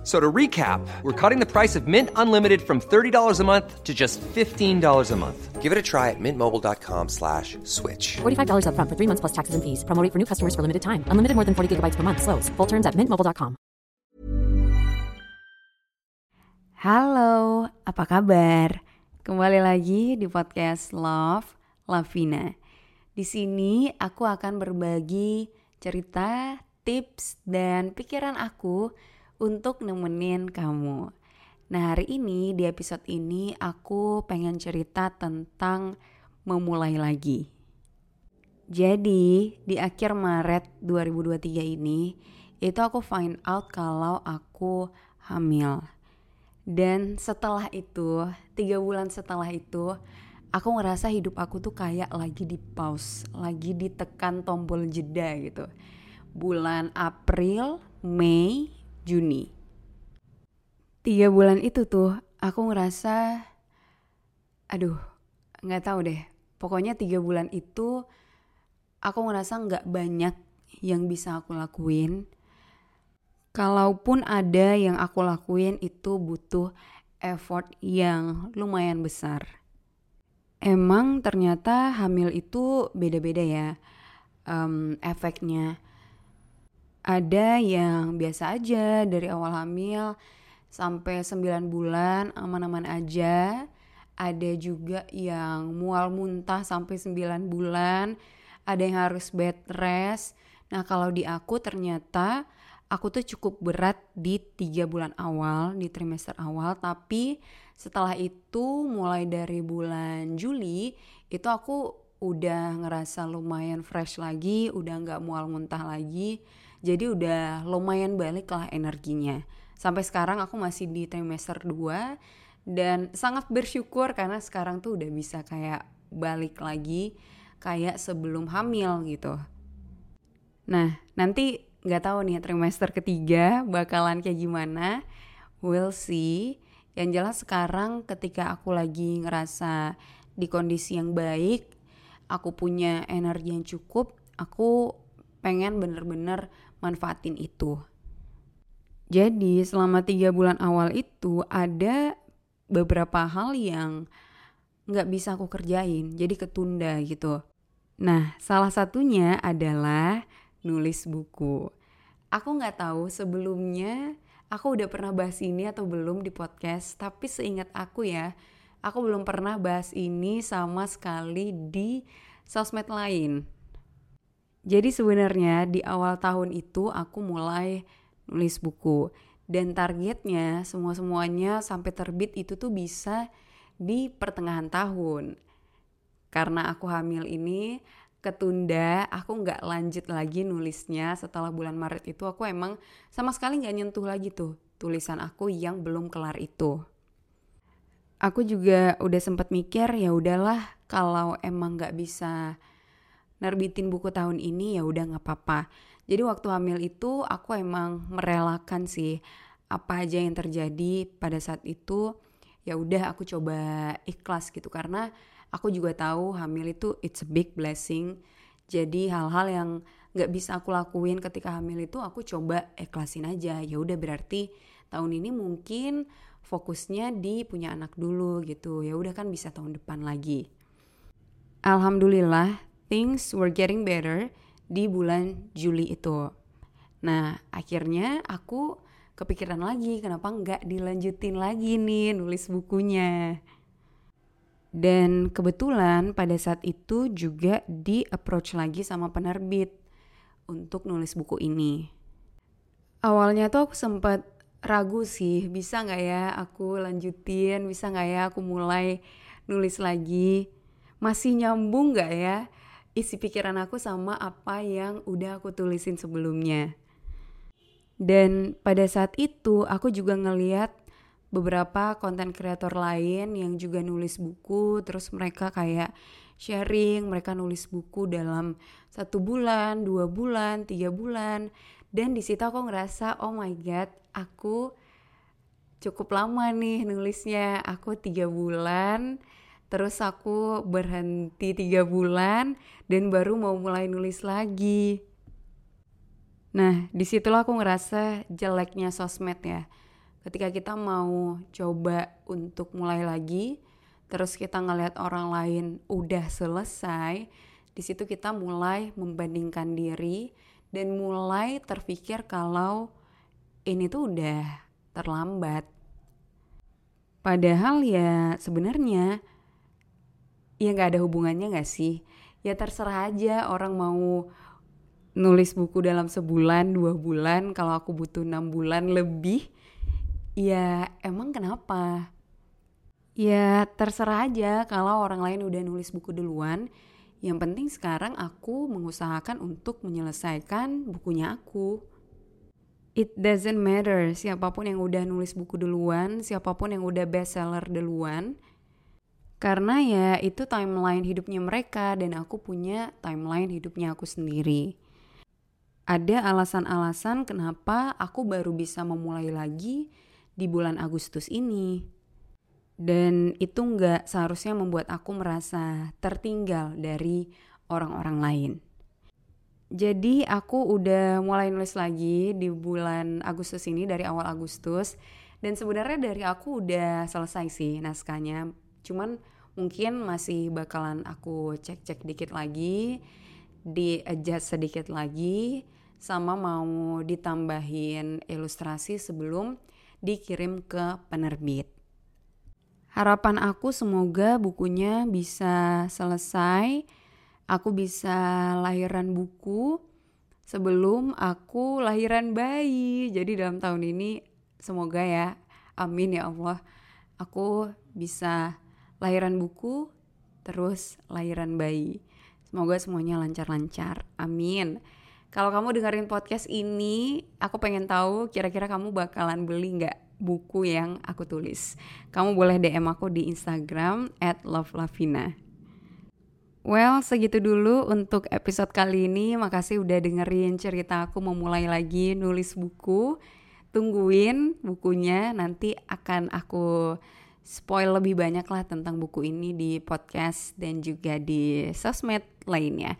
F- So to recap, we're cutting the price of Mint Unlimited from $30 a month to just $15 a month. Give it a try at mintmobile.com slash switch. $45 upfront for three months plus taxes and fees. Promo rate for new customers for limited time. Unlimited more than 40 gigabytes per month. Slows. Full terms at mintmobile.com. Halo, apa kabar? Kembali lagi di podcast Love Lavina. Di sini aku akan berbagi cerita, tips, dan pikiran aku untuk nemenin kamu. Nah, hari ini di episode ini aku pengen cerita tentang memulai lagi. Jadi, di akhir Maret 2023 ini, itu aku find out kalau aku hamil. Dan setelah itu, tiga bulan setelah itu, aku ngerasa hidup aku tuh kayak lagi di pause, lagi ditekan tombol jeda gitu. Bulan April, Mei, Juni. Tiga bulan itu tuh, aku ngerasa, aduh, nggak tahu deh. Pokoknya tiga bulan itu, aku ngerasa nggak banyak yang bisa aku lakuin kalaupun ada yang aku lakuin itu butuh effort yang lumayan besar. Emang ternyata hamil itu beda-beda ya em, efeknya. Ada yang biasa aja dari awal hamil sampai 9 bulan aman-aman aja. Ada juga yang mual muntah sampai 9 bulan. Ada yang harus bed rest. Nah kalau di aku ternyata aku tuh cukup berat di tiga bulan awal di trimester awal tapi setelah itu mulai dari bulan Juli itu aku udah ngerasa lumayan fresh lagi udah nggak mual muntah lagi jadi udah lumayan balik lah energinya sampai sekarang aku masih di trimester 2 dan sangat bersyukur karena sekarang tuh udah bisa kayak balik lagi kayak sebelum hamil gitu nah nanti nggak tahu nih trimester ketiga bakalan kayak gimana. We'll see. Yang jelas sekarang ketika aku lagi ngerasa di kondisi yang baik, aku punya energi yang cukup, aku pengen bener-bener manfaatin itu. Jadi selama tiga bulan awal itu ada beberapa hal yang nggak bisa aku kerjain, jadi ketunda gitu. Nah, salah satunya adalah nulis buku. Aku nggak tahu sebelumnya aku udah pernah bahas ini atau belum di podcast, tapi seingat aku ya, aku belum pernah bahas ini sama sekali di sosmed lain. Jadi sebenarnya di awal tahun itu aku mulai nulis buku dan targetnya semua-semuanya sampai terbit itu tuh bisa di pertengahan tahun. Karena aku hamil ini ketunda, aku nggak lanjut lagi nulisnya setelah bulan Maret itu aku emang sama sekali nggak nyentuh lagi tuh tulisan aku yang belum kelar itu. Aku juga udah sempat mikir ya udahlah kalau emang nggak bisa nerbitin buku tahun ini ya udah nggak apa-apa. Jadi waktu hamil itu aku emang merelakan sih apa aja yang terjadi pada saat itu ya udah aku coba ikhlas gitu karena aku juga tahu hamil itu it's a big blessing. Jadi hal-hal yang nggak bisa aku lakuin ketika hamil itu aku coba ikhlasin aja. Ya udah berarti tahun ini mungkin fokusnya di punya anak dulu gitu. Ya udah kan bisa tahun depan lagi. Alhamdulillah things were getting better di bulan Juli itu. Nah akhirnya aku kepikiran lagi kenapa nggak dilanjutin lagi nih nulis bukunya. Dan kebetulan pada saat itu juga di approach lagi sama penerbit untuk nulis buku ini. Awalnya tuh aku sempat ragu sih, bisa nggak ya aku lanjutin, bisa nggak ya aku mulai nulis lagi, masih nyambung nggak ya isi pikiran aku sama apa yang udah aku tulisin sebelumnya. Dan pada saat itu aku juga ngeliat beberapa konten kreator lain yang juga nulis buku terus mereka kayak sharing mereka nulis buku dalam satu bulan dua bulan tiga bulan dan di situ aku ngerasa oh my god aku cukup lama nih nulisnya aku tiga bulan terus aku berhenti tiga bulan dan baru mau mulai nulis lagi nah di situlah aku ngerasa jeleknya sosmed ya ketika kita mau coba untuk mulai lagi terus kita ngelihat orang lain udah selesai di situ kita mulai membandingkan diri dan mulai terpikir kalau ini tuh udah terlambat. Padahal ya sebenarnya ya nggak ada hubungannya nggak sih? Ya terserah aja orang mau nulis buku dalam sebulan, dua bulan, kalau aku butuh enam bulan lebih, ya emang kenapa? Ya terserah aja kalau orang lain udah nulis buku duluan, yang penting sekarang aku mengusahakan untuk menyelesaikan bukunya aku. It doesn't matter siapa pun yang udah nulis buku duluan, siapa pun yang udah bestseller duluan. Karena ya itu timeline hidupnya mereka dan aku punya timeline hidupnya aku sendiri. Ada alasan-alasan kenapa aku baru bisa memulai lagi di bulan Agustus ini dan itu nggak seharusnya membuat aku merasa tertinggal dari orang-orang lain. Jadi aku udah mulai nulis lagi di bulan Agustus ini dari awal Agustus dan sebenarnya dari aku udah selesai sih naskahnya. Cuman mungkin masih bakalan aku cek-cek dikit lagi, di adjust sedikit lagi sama mau ditambahin ilustrasi sebelum dikirim ke penerbit. Harapan aku semoga bukunya bisa selesai, aku bisa lahiran buku sebelum aku lahiran bayi. Jadi dalam tahun ini semoga ya, amin ya Allah, aku bisa lahiran buku terus lahiran bayi. Semoga semuanya lancar-lancar. Amin. Kalau kamu dengerin podcast ini, aku pengen tahu kira-kira kamu bakalan beli nggak buku yang aku tulis. Kamu boleh DM aku di Instagram lovelavina. Well, segitu dulu untuk episode kali ini. Makasih udah dengerin cerita aku memulai lagi nulis buku. Tungguin bukunya, nanti akan aku spoil lebih banyak lah tentang buku ini di podcast dan juga di sosmed lainnya.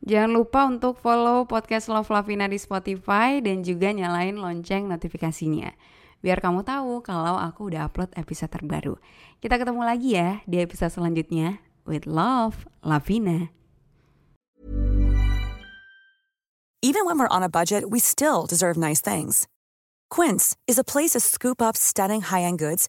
Jangan lupa untuk follow podcast Love Lavina di Spotify dan juga nyalain lonceng notifikasinya. Biar kamu tahu kalau aku udah upload episode terbaru. Kita ketemu lagi ya di episode selanjutnya. With love, Lavina. Even when we're on a budget, we still deserve nice things. Quince is a place to scoop up stunning high-end goods